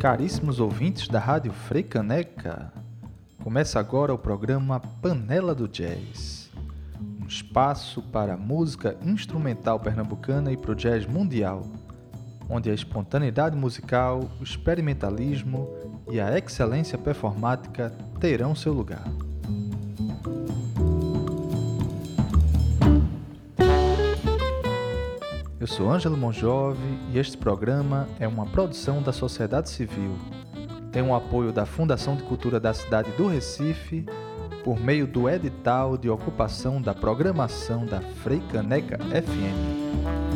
Caríssimos ouvintes da Rádio Freicaneca, começa agora o programa Panela do Jazz, um espaço para a música instrumental pernambucana e para o jazz mundial, onde a espontaneidade musical, o experimentalismo e a excelência performática terão seu lugar. Eu sou Ângelo Monjove e este programa é uma produção da sociedade civil. Tem o apoio da Fundação de Cultura da cidade do Recife por meio do edital de ocupação da programação da Freicaneca FM.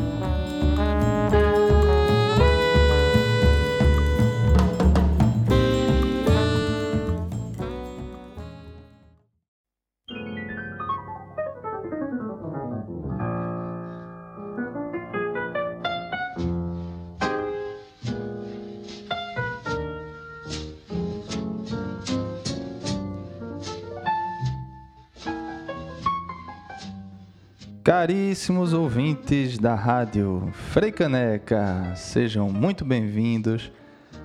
Caríssimos ouvintes da rádio Freicaneca, sejam muito bem-vindos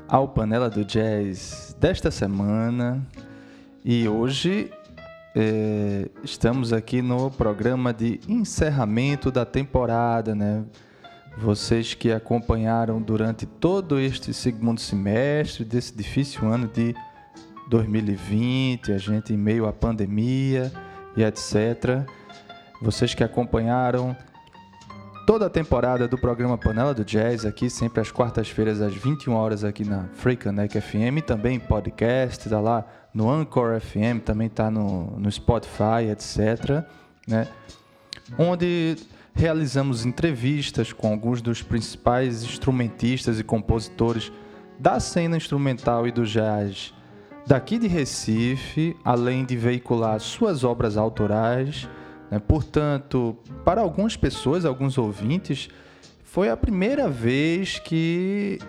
ao Panela do Jazz desta semana. E hoje é, estamos aqui no programa de encerramento da temporada, né? Vocês que acompanharam durante todo este segundo semestre desse difícil ano de 2020, a gente em meio à pandemia e etc vocês que acompanharam toda a temporada do programa Panela do Jazz, aqui sempre às quartas-feiras, às 21 horas, aqui na Freakanec FM, também podcast, tá lá no Anchor FM, também tá no, no Spotify, etc. Né? Onde realizamos entrevistas com alguns dos principais instrumentistas e compositores da cena instrumental e do jazz daqui de Recife, além de veicular suas obras autorais né? Portanto, para algumas pessoas, alguns ouvintes, foi a primeira vez que,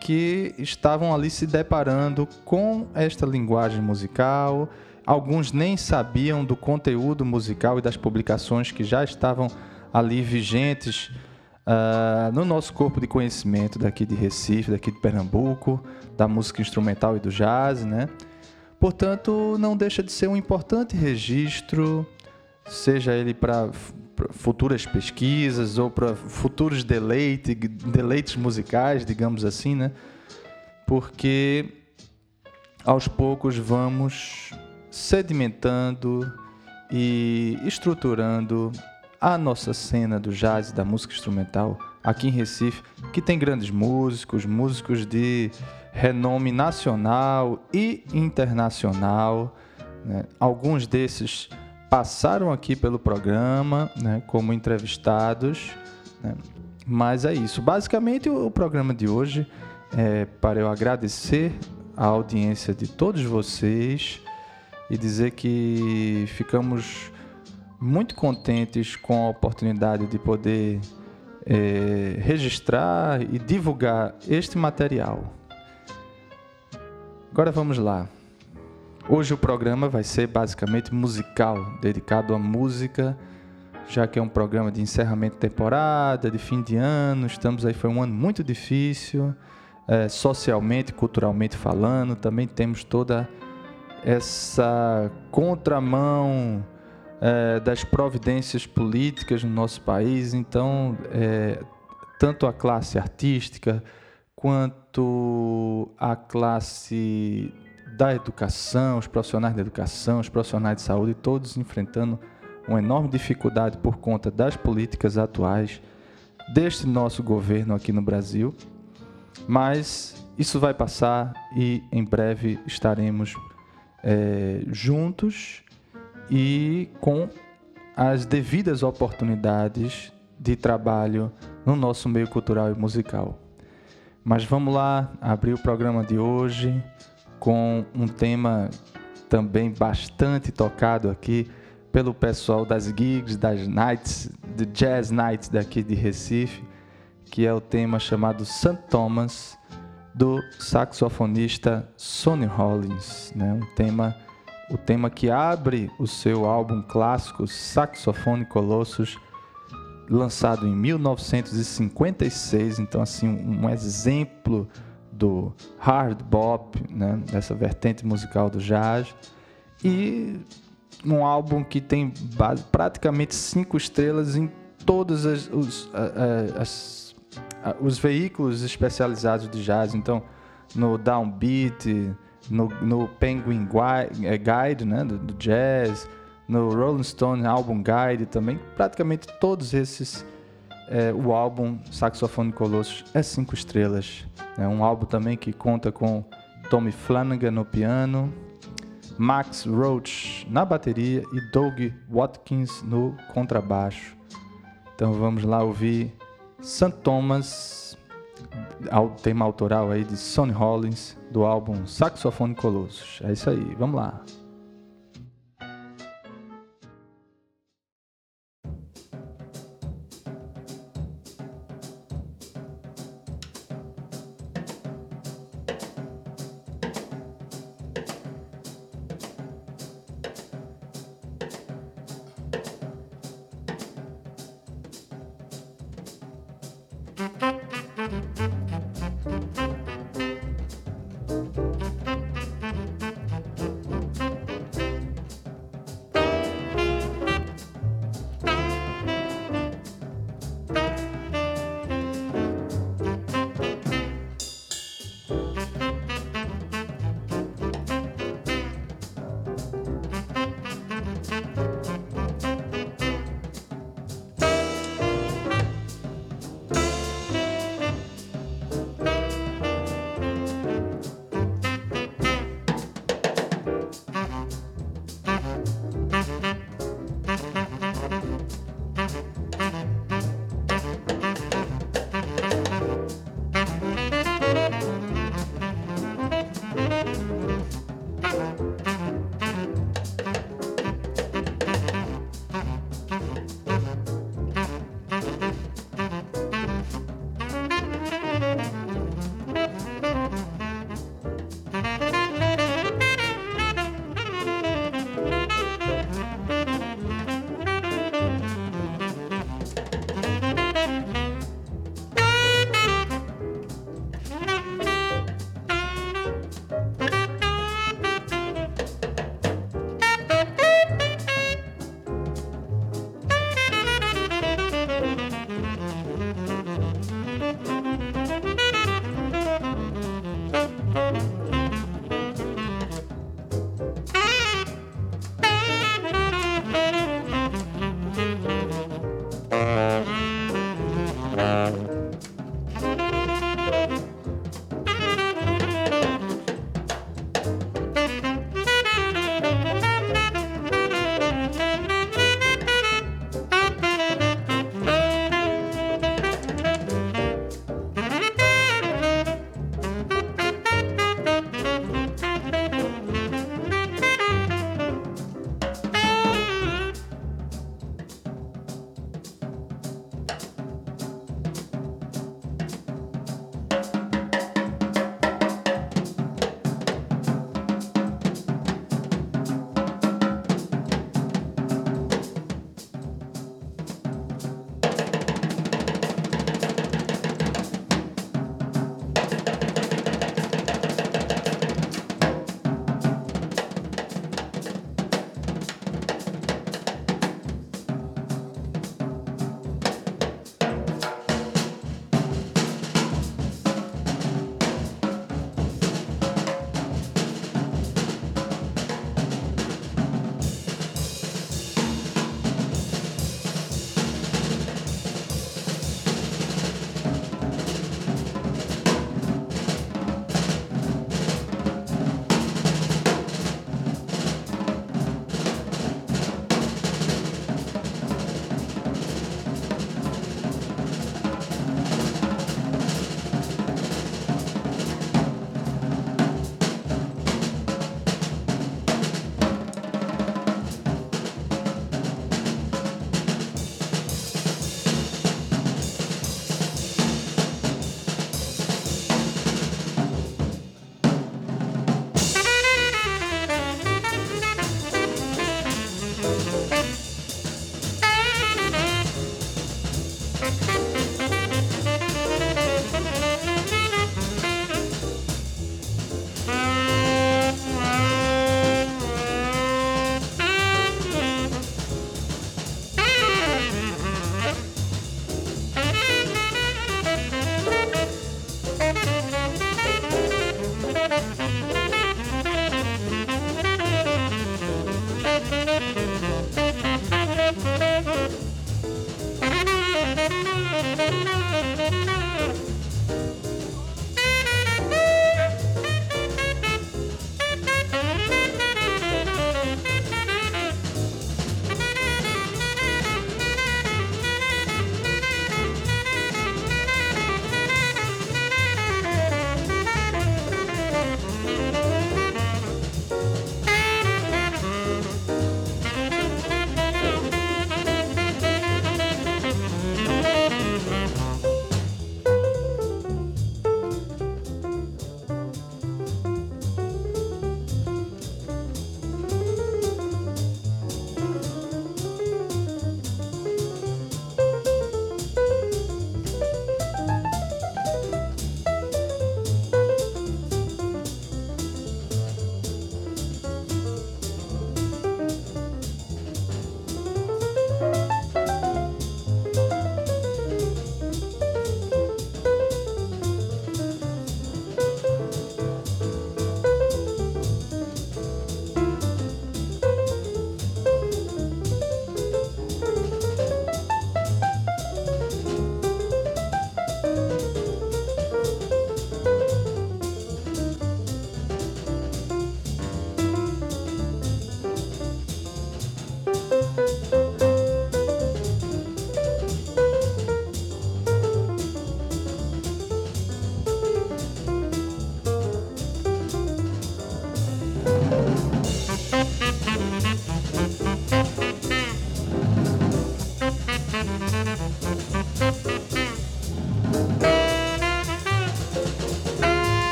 que estavam ali se deparando com esta linguagem musical. Alguns nem sabiam do conteúdo musical e das publicações que já estavam ali vigentes uh, no nosso corpo de conhecimento daqui de Recife, daqui de Pernambuco, da música instrumental e do jazz, né? Portanto, não deixa de ser um importante registro seja ele para futuras pesquisas ou para futuros deleite, deleites musicais, digamos assim, né? Porque aos poucos vamos sedimentando e estruturando a nossa cena do jazz, da música instrumental aqui em Recife, que tem grandes músicos, músicos de renome nacional e internacional. Né? Alguns desses passaram aqui pelo programa né, como entrevistados. Né? Mas é isso. Basicamente, o, programa de hoje é para eu agradecer a audiência de todos vocês e dizer que ficamos muito contentes com a oportunidade de poder é, registrar e divulgar este material. Agora vamos lá. Hoje o programa vai ser basicamente musical, dedicado à música, já que é um programa de encerramento de temporada, de fim de ano. Estamos aí, foi um ano muito difícil, é, socialmente, culturalmente falando. Também temos toda essa contramão é, das providências políticas no nosso país. Então, é, tanto a classe artística quanto a classe da educação, os profissionais da educação, os profissionais de saúde, todos enfrentando uma enorme dificuldade por conta das políticas atuais deste nosso governo aqui no Brasil. Mas isso vai passar e em breve estaremos é, juntos e com as devidas oportunidades de trabalho no nosso meio cultural e musical. Mas vamos lá abrir o programa de hoje com um tema também bastante tocado aqui pelo pessoal das gigs, das nights, de jazz nights daqui de Recife, que é o tema chamado St. Thomas do saxofonista Sonny Rollins, né? Um tema o tema que abre o seu álbum clássico Saxofone Colossus, lançado em 1956, então assim um exemplo do hard bop, né, dessa vertente musical do jazz, e um álbum que tem base, praticamente cinco estrelas em todos as, os, as, os veículos especializados de jazz. Então, no Downbeat, no, no Penguin eh, Guide, né, do, do, jazz, no Rolling Stone Album Guide também, praticamente todos esses, é, o álbum Saxofone Colossus é cinco estrelas. É um álbum também que conta com Tommy Flanagan no piano, Max Roach na bateria e Doug Watkins no contrabaixo. Então vamos lá ouvir St. Thomas, tema autoral aí de Sonny Rollins do álbum Saxofone Colossus. É isso aí, vamos lá.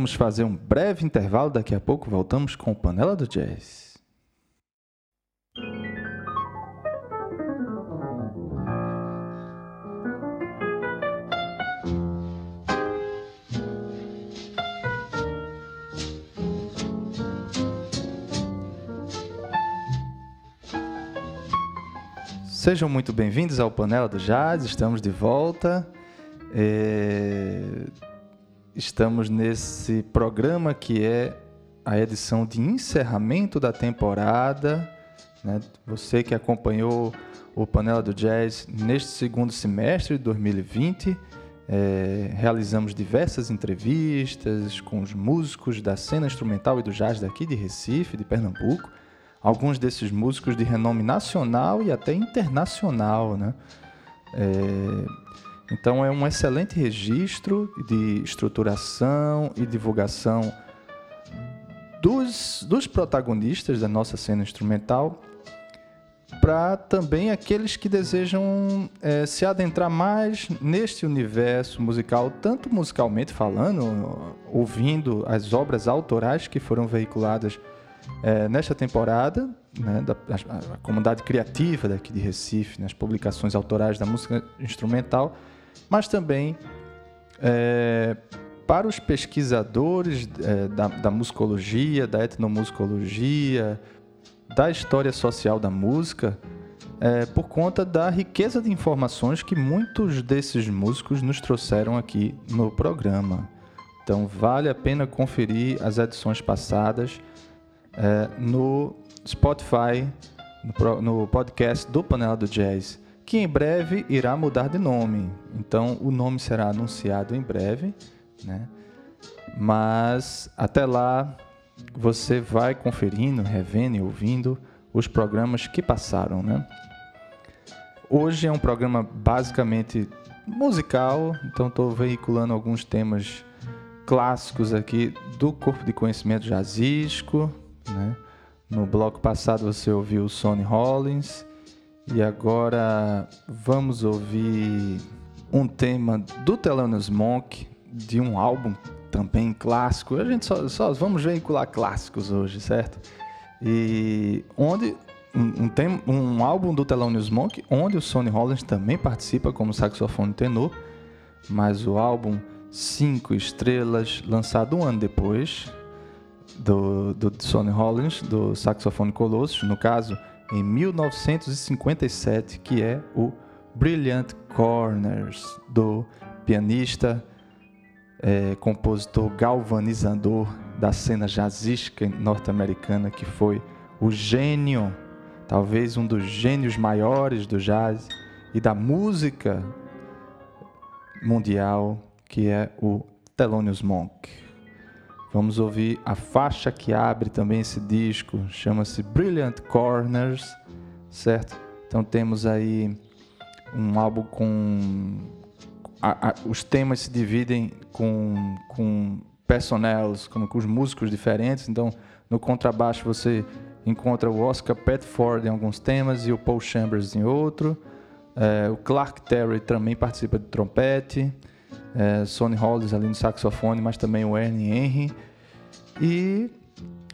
Vamos fazer um breve intervalo, daqui a pouco voltamos com Panela do Jazz. Sejam muito bem-vindos ao Panela do Jazz, estamos de volta. É... Estamos nesse programa que é a edição de encerramento da temporada. Né? Você que acompanhou o Panela do Jazz neste segundo semestre de 2020, é, realizamos diversas entrevistas com os músicos da cena instrumental e do jazz daqui de Recife, de Pernambuco. Alguns desses músicos de renome nacional e até internacional, né? É, então é um excelente registro de estruturação e divulgação dos, dos protagonistas da nossa cena instrumental para também aqueles que desejam é, se adentrar mais neste universo musical, tanto musicalmente falando, ouvindo as obras autorais que foram veiculadas é, nesta temporada, né, da a, a comunidade criativa daqui de Recife, nas publicações autorais da música instrumental, mas também é, para os pesquisadores é, da, da musicologia, da etnomusicologia, da história social da música, é, por conta da riqueza de informações que muitos desses músicos nos trouxeram aqui no programa. Então, vale a pena conferir as edições passadas é, no Spotify, no, no podcast do Panela do Jazz que em breve irá mudar de nome. Então, o nome será anunciado em breve, né? Mas até lá, você vai conferindo, revendo e ouvindo os programas que passaram, né? Hoje é um programa basicamente musical, então estou veiculando alguns temas clássicos aqui do corpo de conhecimento jazzístico, né? No bloco passado você ouviu Sonny Rollins, e agora vamos ouvir um tema do Thelonious Monk, de um álbum também clássico. A gente só, só vamos veicular clássicos hoje, certo? E onde um, um, tem, um álbum do Thelonious Monk, onde o Sonny Rollins também participa como saxofone tenor, mas o álbum Cinco Estrelas, lançado um ano depois do, do Sonny Rollins, do saxofone Colossus, no caso em 1957, que é o Brilliant Corners, do pianista, é, compositor galvanizador da cena jazzística norte-americana, que foi o gênio, talvez um dos gênios maiores do jazz e da música mundial, que é o Thelonious Monk. Vamos ouvir a faixa que abre também esse disco, chama-se Brilliant Corners, certo? Então temos aí um álbum com. A, a, os temas se dividem com, com personnels, com, com os músicos diferentes. Então no contrabaixo você encontra o Oscar Petford em alguns temas e o Paul Chambers em outro. É, o Clark Terry também participa de trompete é, Sonny Rollins ali no saxofone, mas também o Ernie Henry e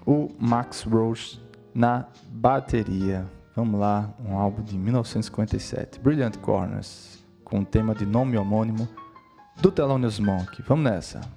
o Max Roach na bateria. Vamos lá, um álbum de 1957, Brilliant Corners, com o tema de nome homônimo do Thelonious Monk. Vamos nessa.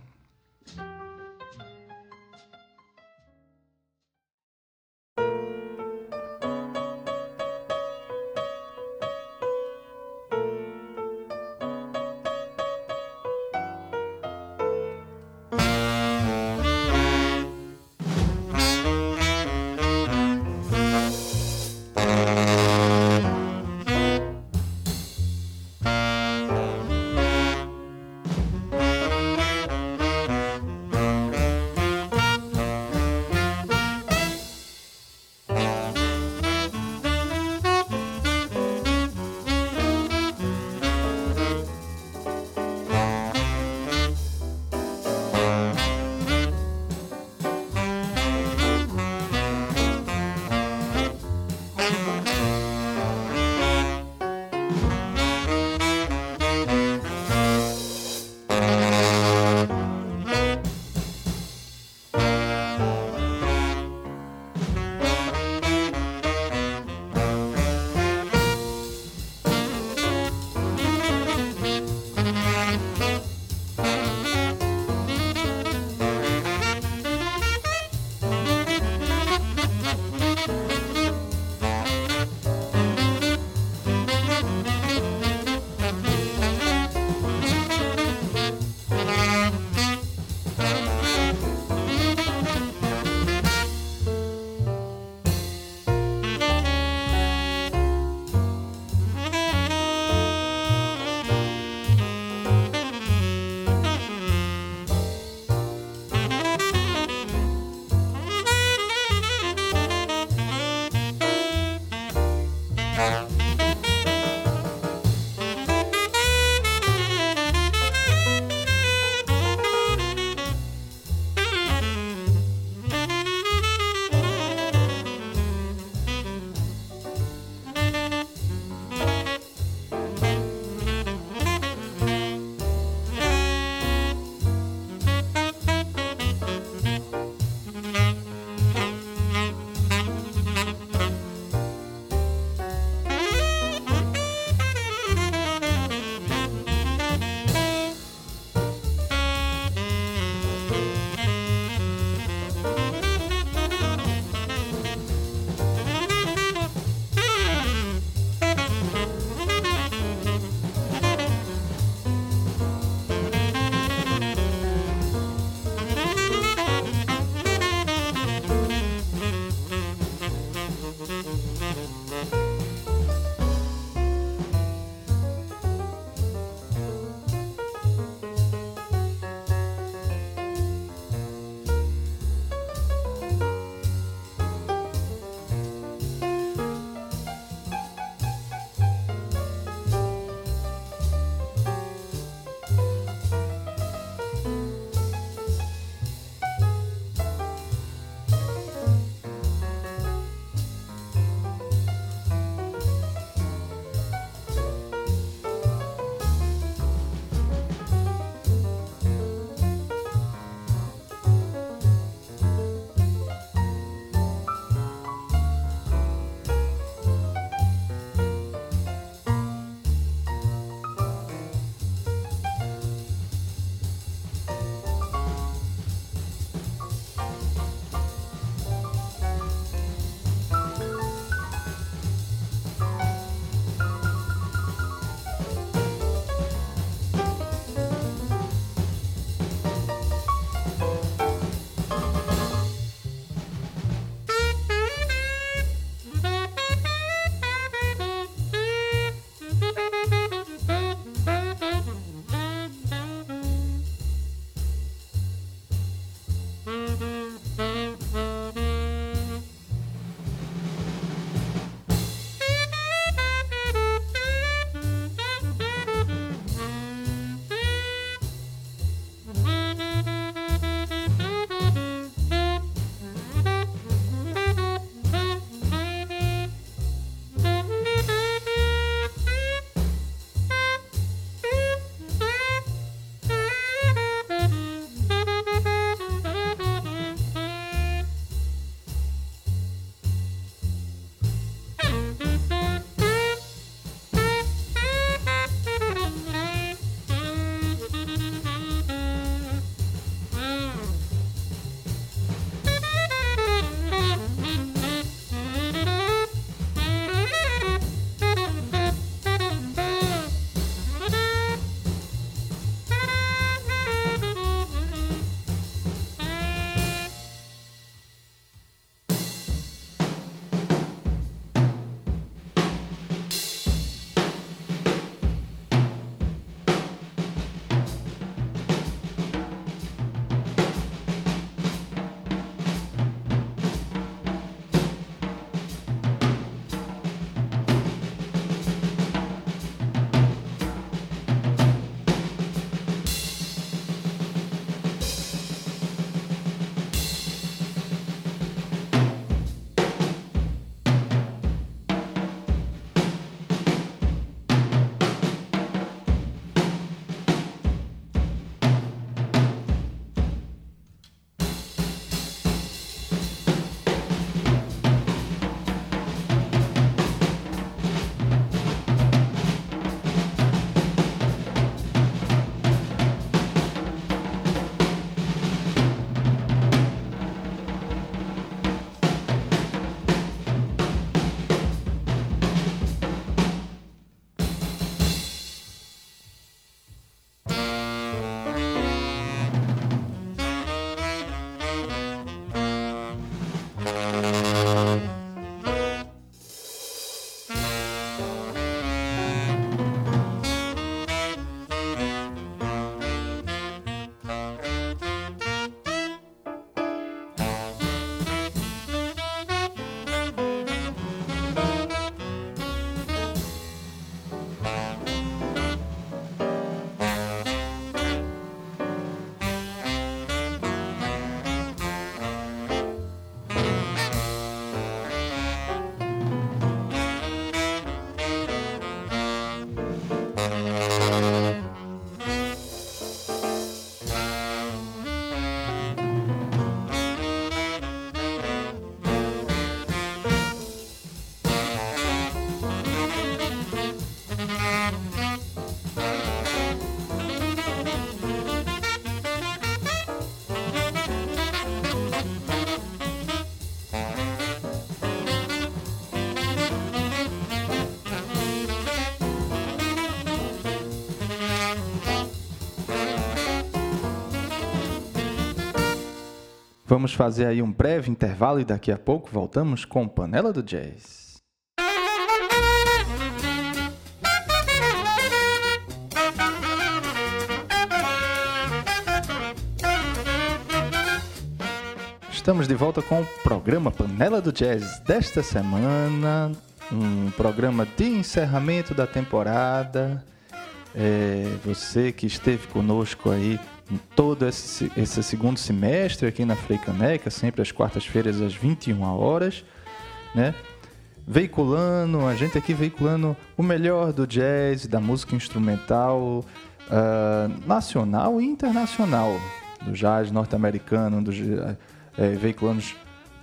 Vamos fazer aí um breve intervalo e daqui a pouco voltamos com Panela do Jazz. Estamos de volta com o programa Panela do Jazz desta semana, um programa de encerramento da temporada. É, você que esteve conosco aí todo esse, esse segundo semestre aqui na Freicaneca, sempre às quartas-feiras às 21 horas, né? Veiculando, a gente aqui veiculando o melhor do jazz, da música instrumental uh, nacional e internacional, do jazz norte-americano, do é, veiculando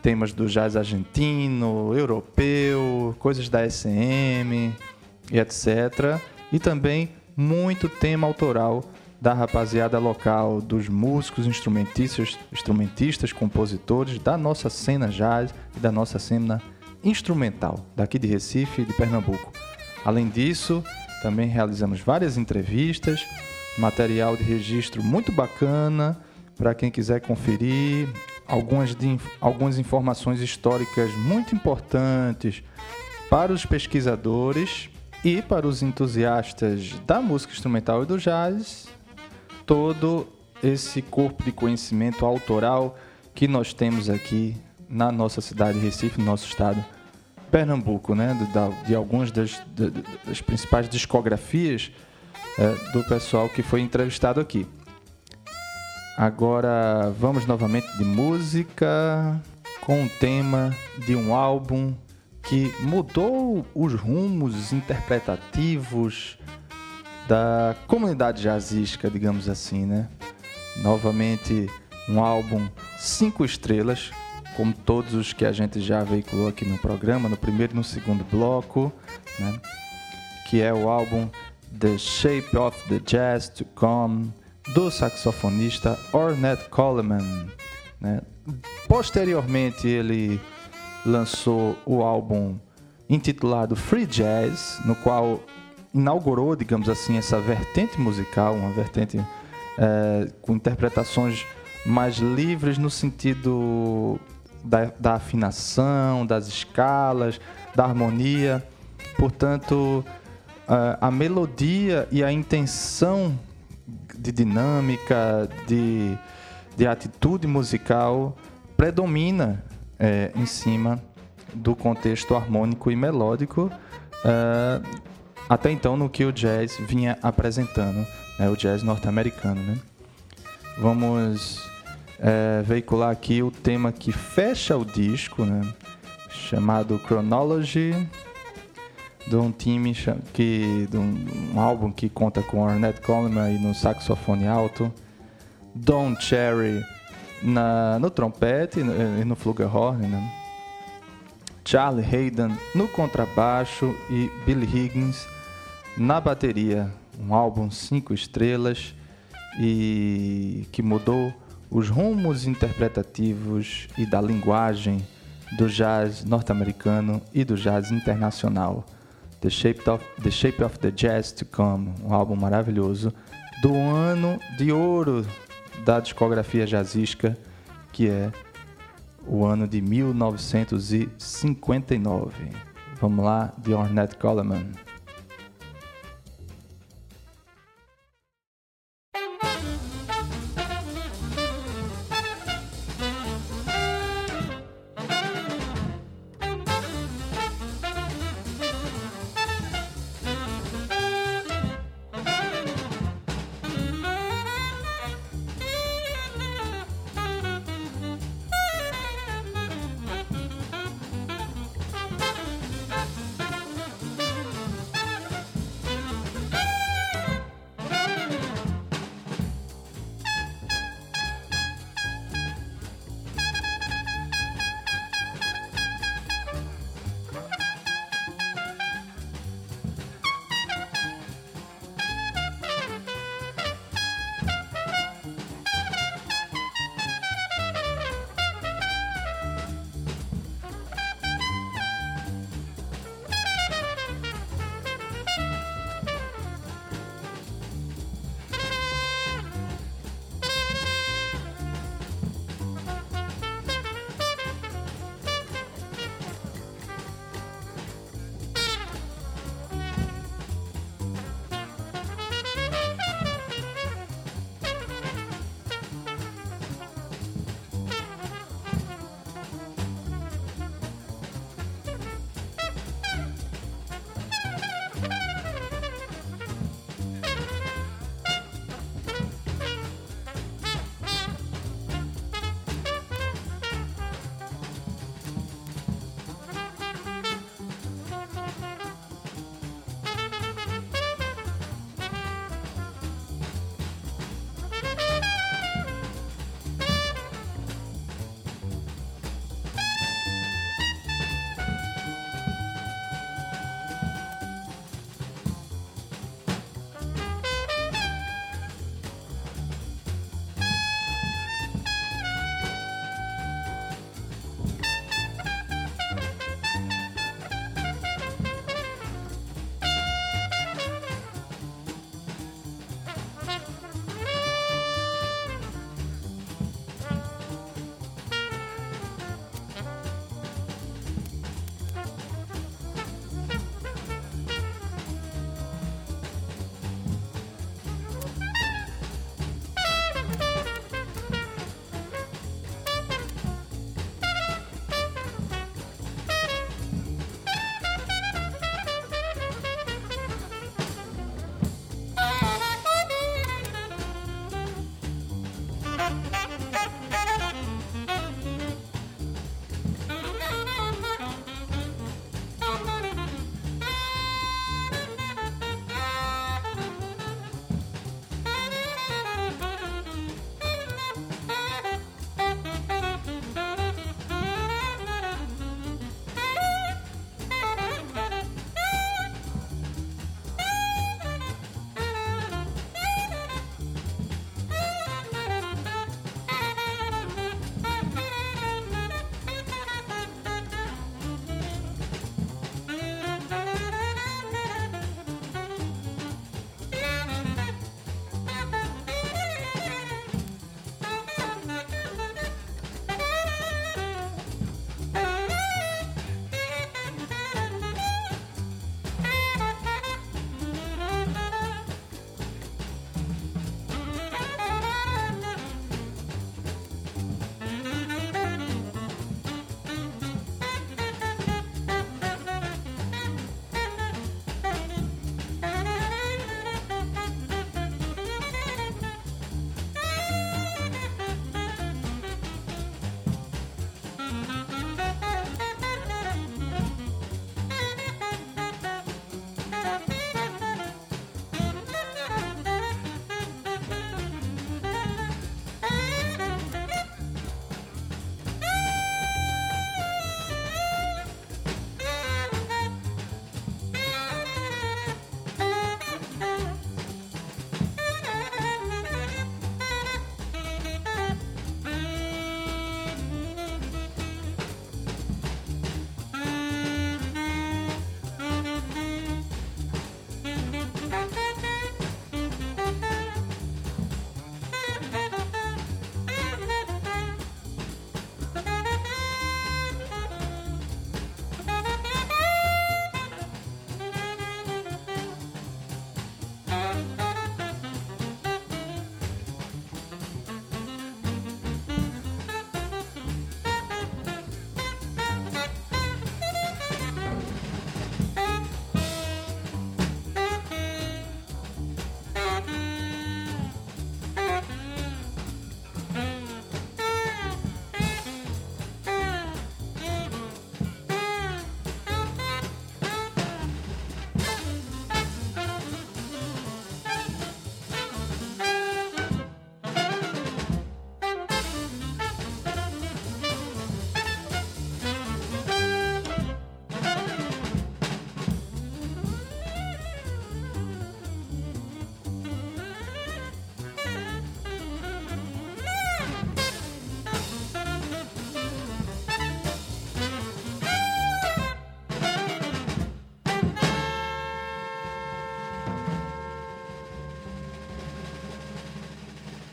temas do jazz argentino, europeu, coisas da SM e etc. E também muito tema autoral da rapaziada local, dos músicos, instrumentistas, instrumentistas, compositores da nossa cena jazz e da nossa cena instrumental, daqui de Recife e de Pernambuco. Além disso, também realizamos várias entrevistas, material de registro muito bacana para quem quiser conferir, algumas, de, algumas informações históricas muito importantes para os pesquisadores e para os entusiastas da música instrumental e do jazz, todo esse corpo de conhecimento autoral que nós temos aqui na nossa cidade Recife, no nosso estado Pernambuco, né? de, de algumas das, das, principais discografias é, do pessoal que foi entrevistado aqui. Agora vamos novamente de música com o tema de um álbum que mudou os rumos interpretativos da comunidade jazzística, digamos assim, né? Novamente um álbum cinco estrelas, como todos os que a gente já veiculou aqui no programa, no primeiro e no segundo bloco, né? Que é o álbum The Shape of the Jazz to Come do saxofonista Ornette Coleman. Né? Posteriormente, ele lançou o álbum intitulado Free Jazz, no qual inaugurou, digamos assim, essa vertente musical, uma vertente é, com interpretações mais livres no sentido da, da, afinação, das escalas, da harmonia. Portanto, é, a melodia e a intenção de dinâmica, de, de atitude musical predomina é, em cima do contexto harmônico e melódico, é, até então no que o jazz vinha apresentando, né, o jazz norte-americano. Né? Vamos é, veicular aqui o tema que fecha o disco, né, chamado Chronology de um time que de um, um, álbum que conta com Ornette Coleman aí no saxofone alto, Don Cherry na, no trompete e no flugelhorn, né? Charlie Hayden no contrabaixo e Billy Higgins na bateria. Um álbum cinco estrelas e que mudou os rumos interpretativos e da linguagem do jazz norte-americano e do jazz internacional. The Shape of the, Shape of the Jazz to Come, um álbum maravilhoso do ano de ouro da discografia jazzística, que é o ano de 1959. Vamos lá, de Ornette Coleman.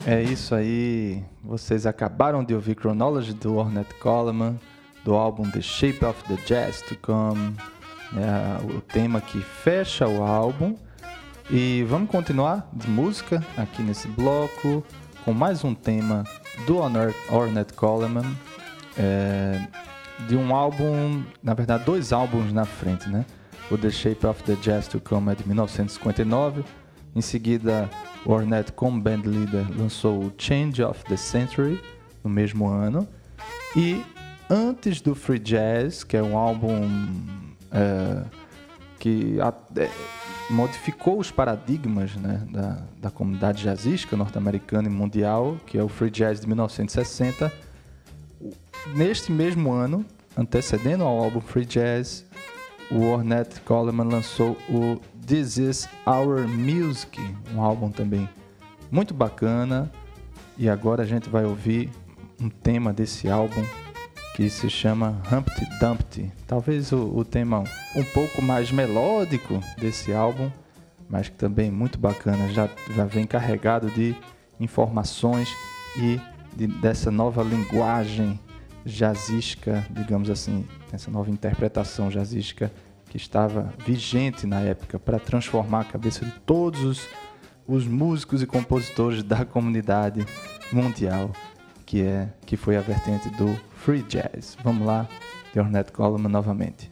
É isso aí. Vocês acabaram de ouvir Chronology do Ornette Coleman, do álbum The Shape of the Jazz to Come, é o tema que fecha o álbum. E vamos continuar de música aqui nesse bloco com mais um tema do Ornette Coleman, é, de um álbum, na verdade, dois álbuns na frente, né? O The Shape of the Jazz to Come é de 1959. Em seguida, Ornette, como band leader, lançou o Change of the Century no mesmo ano. E antes do Free Jazz, que é um álbum é, que é, modificou os paradigmas né, da, da comunidade jazzística norte-americana e mundial, que é o Free Jazz de 1960. Neste mesmo ano, antecedendo ao álbum Free Jazz, o Ornette Coleman lançou o This Is Our Music, um álbum também muito bacana. E agora a gente vai ouvir um tema desse álbum que se chama Humpty Dumpty. Talvez o, o tema um pouco mais melódico desse álbum, mas que também muito bacana. Já, já vem carregado de informações e de, dessa nova linguagem jazzística, digamos assim, essa nova interpretação jazzística que estava vigente na época para transformar a cabeça de todos os, os músicos e compositores da comunidade mundial, que é que foi a vertente do free jazz. Vamos lá, de Ornette Coleman novamente.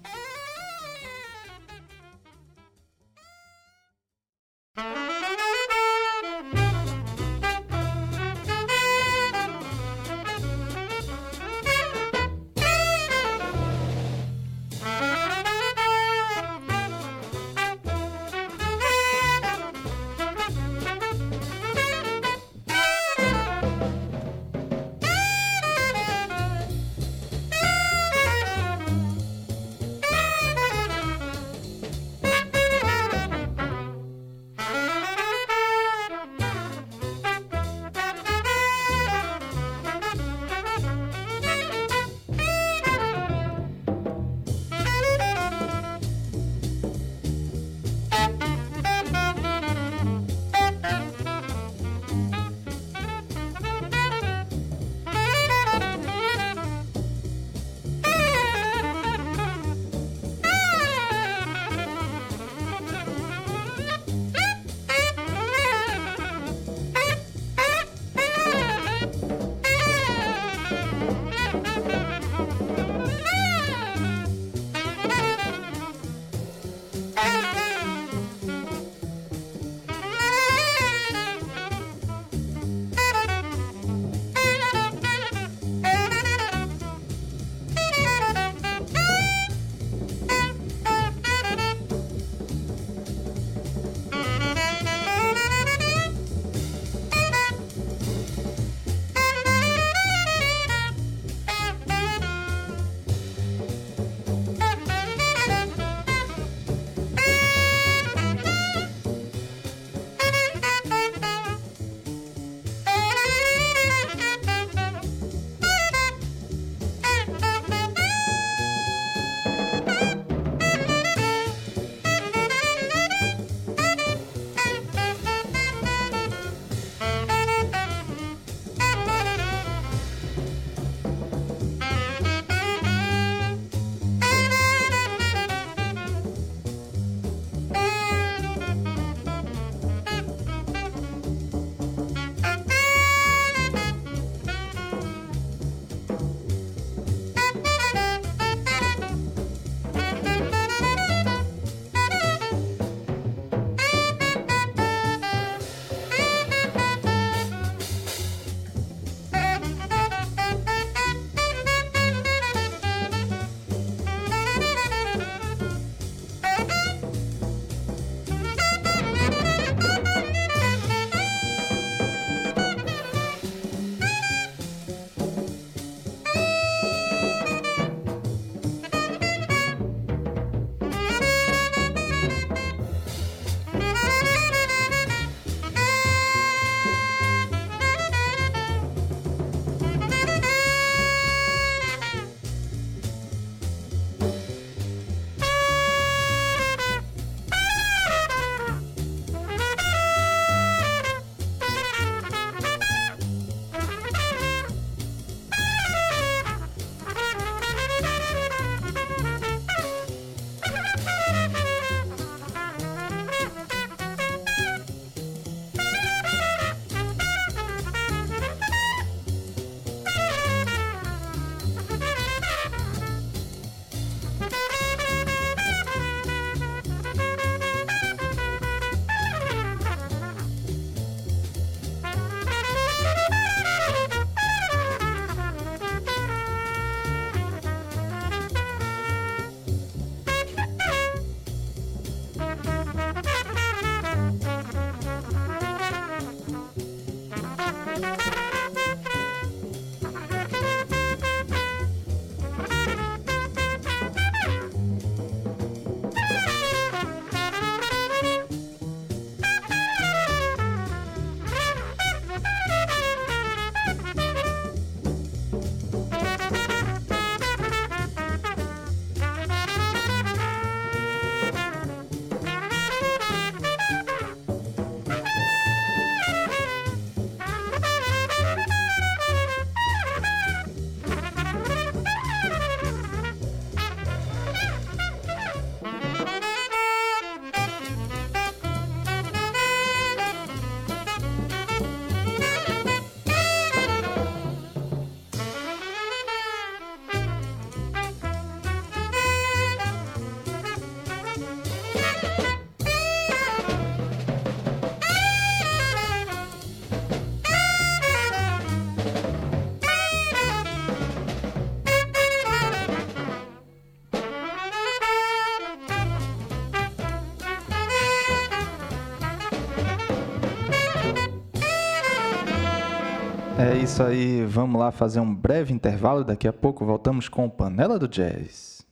Isso aí, vamos lá fazer um breve intervalo. Daqui a pouco voltamos com Panela do Jazz.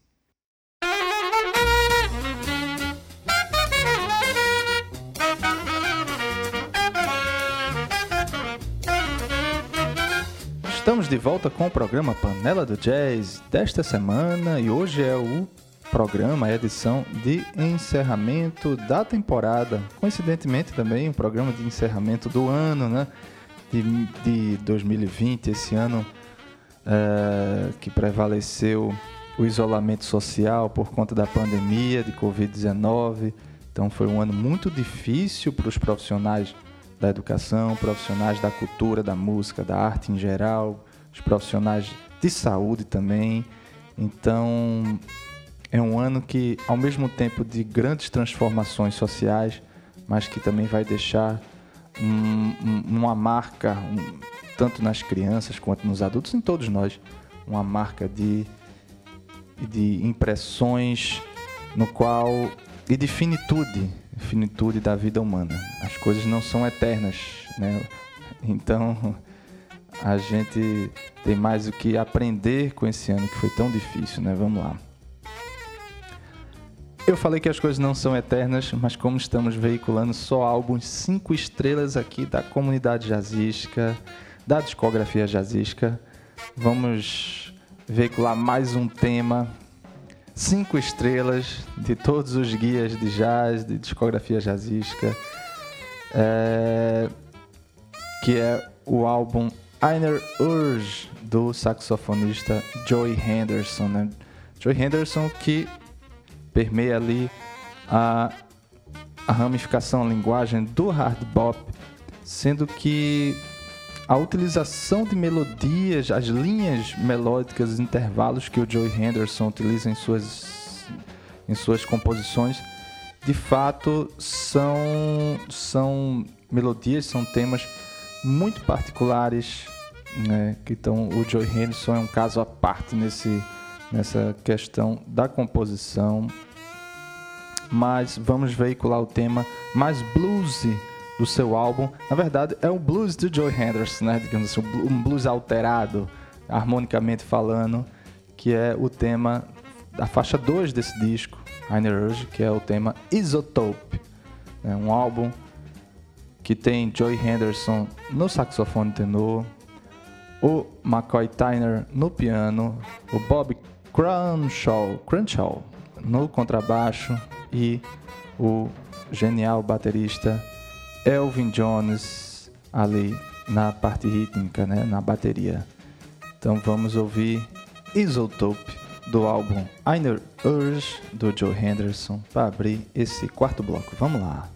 Estamos de volta com o programa Panela do Jazz desta semana e hoje é o programa, a edição de encerramento da temporada. Coincidentemente também, um programa de encerramento do ano, né? De, de 2020, esse ano é, que prevaleceu o isolamento social por conta da pandemia de Covid-19. Então foi um ano muito difícil para os profissionais da educação, profissionais da cultura, da música, da arte em geral, os profissionais de saúde também. Então, é um ano que, ao mesmo tempo de grandes transformações sociais, mas que também vai deixar um, um, uma marca, um, tanto nas crianças quanto nos adultos, em todos nós, uma marca de, de impressões no qual e de finitude, finitude da vida humana. As coisas não são eternas, né? Então a gente tem mais o que aprender com esse ano que foi tão difícil, né? Vamos lá. Eu falei que as coisas não são eternas, mas como estamos veiculando só álbuns 5 estrelas aqui da comunidade jazzística, da discografia jazzística, vamos veicular mais um tema 5 estrelas de todos os guias de jazz, de discografia jazzística, é, que é o álbum Einer Urge do saxofonista Joey Henderson. Né? Joey Henderson que permeia ali a, a ramificação, a linguagem do hard bop, sendo que a utilização de melodias, as linhas melódicas, os intervalos que o Joey Henderson utiliza em suas, em suas composições, de fato são, são melodias, são temas muito particulares, né? Então o Joey Henderson é um caso à parte nesse, nessa questão da composição mas vamos veicular o tema mais bluesy do seu álbum. Na verdade, é o blues do Joe Henderson, né? Digamos assim, um blues alterado, harmonicamente falando, que é o tema da faixa 2 desse disco, Einer Urge, que é o tema Isotope. É um álbum que tem Joey Henderson no saxofone tenor, o McCoy Tyner no piano, o Bob Crenshaw, Crenshaw no contrabaixo e o genial baterista Elvin Jones ali na parte rítmica, né, na bateria. Então vamos ouvir Isotope do álbum Einer Urge do Joe Henderson para abrir esse quarto bloco. Vamos lá.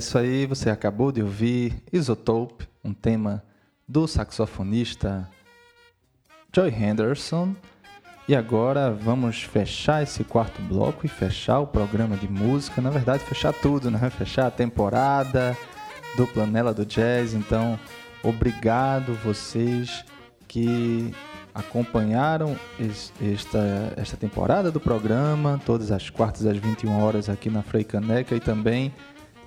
Isso aí, você acabou de ouvir Isotope, um tema do saxofonista Joy Henderson. E agora vamos fechar esse quarto bloco e fechar o programa de música. Na verdade, fechar tudo, né? Fechar a temporada do Planela do Jazz. Então, obrigado vocês que acompanharam esta, esta temporada do programa, todas as quartas às 21 horas aqui na Frei Caneca e também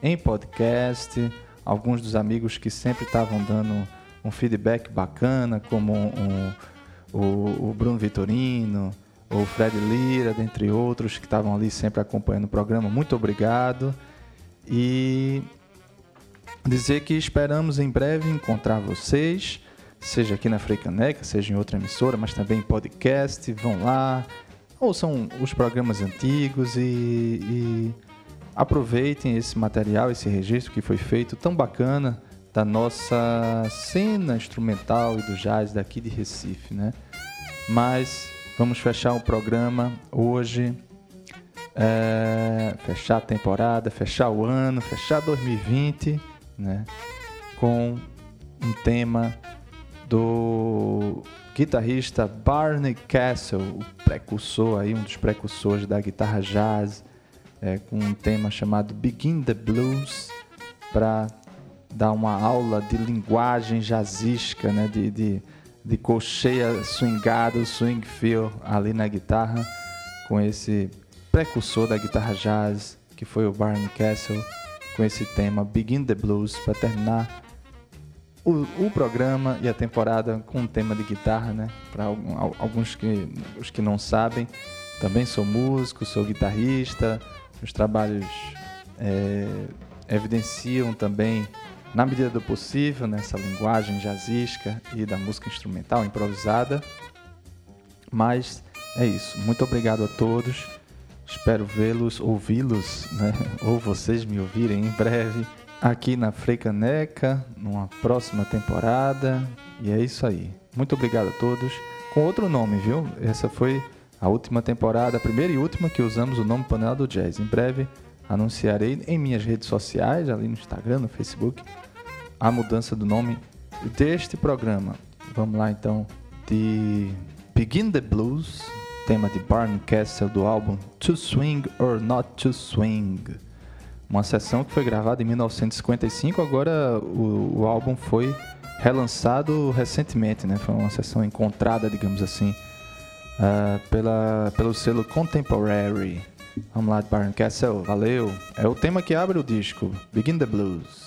em podcast, alguns dos amigos que sempre estavam dando um feedback bacana, como um, o, o Bruno Vitorino, o Fred Lira, dentre outros que estavam ali sempre acompanhando o programa. Muito obrigado. E dizer que esperamos em breve encontrar vocês, seja aqui na Freicaneca, seja em outra emissora, mas também em podcast. Vão lá, ouçam os programas antigos e, e aproveitem esse material, esse registro que foi feito tão bacana da nossa cena instrumental e do jazz daqui de Recife, né? Mas vamos fechar o programa hoje, é, fechar a temporada, fechar o ano, fechar 2020, né? Com um tema do guitarrista Barney Castle, o precursor aí, um dos precursores da guitarra jazz é, com um tema chamado Begin the Blues, para dar uma aula de linguagem jazzística, né, de, de, de colcheia swingada, swing feel ali na guitarra, com esse precursor da guitarra jazz, que foi o Barney Castle, com esse tema Begin the Blues, para terminar o, o, programa e a temporada com um tema de guitarra, né? Para alguns que, os que não sabem, também sou músico, sou guitarrista, os trabalhos é, evidenciam também, na medida do possível, nessa linguagem jazzística e da música instrumental improvisada. Mas é isso. Muito obrigado a todos. Espero vê-los, ouvi-los, né? ou vocês me ouvirem em breve aqui na Freicaneca, numa próxima temporada. E é isso aí. Muito obrigado a todos. Com outro nome, viu? Essa foi a última temporada, a primeira e última que usamos o nome Panela do Jazz. Em breve anunciarei em minhas redes sociais, ali no Instagram, no Facebook, a mudança do nome deste programa. Vamos lá então de Begin the Blues, tema de Barn Castle do álbum To Swing or Not to Swing. Uma sessão que foi gravada em 1955, agora o, o álbum foi relançado recentemente, né? Foi uma sessão encontrada, digamos assim, uh, pela, pelo selo Contemporary. Vamos lá, Byron Castle, valeu. É o tema que abre o disco, Begin the Blues.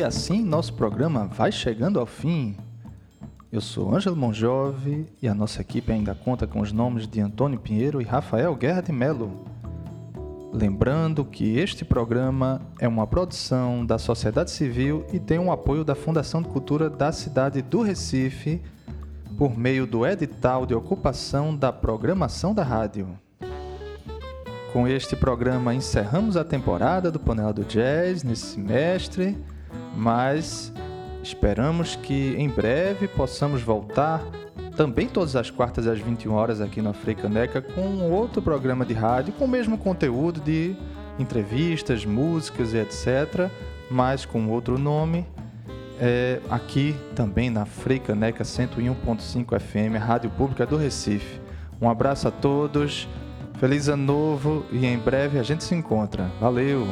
E assim nosso programa vai chegando ao fim. Eu sou Ângelo Monjove e a nossa equipe ainda conta com os nomes de Antônio Pinheiro e Rafael Guerra de Melo. Lembrando que este programa é uma produção da sociedade civil e tem o apoio da Fundação de Cultura da cidade do Recife por meio do edital de ocupação da programação da rádio. Com este programa encerramos a temporada do Panela do Jazz nesse semestre, mas esperamos que em breve possamos voltar também todas as quartas às 21 horas aqui na Freicaneca com outro programa de rádio com o mesmo conteúdo de entrevistas, músicas e etc, mas com outro nome. É, aqui também na Freicaneca 101.5 FM, Rádio Pública do Recife. Um abraço a todos. Feliz ano novo e em breve a gente se encontra. Valeu!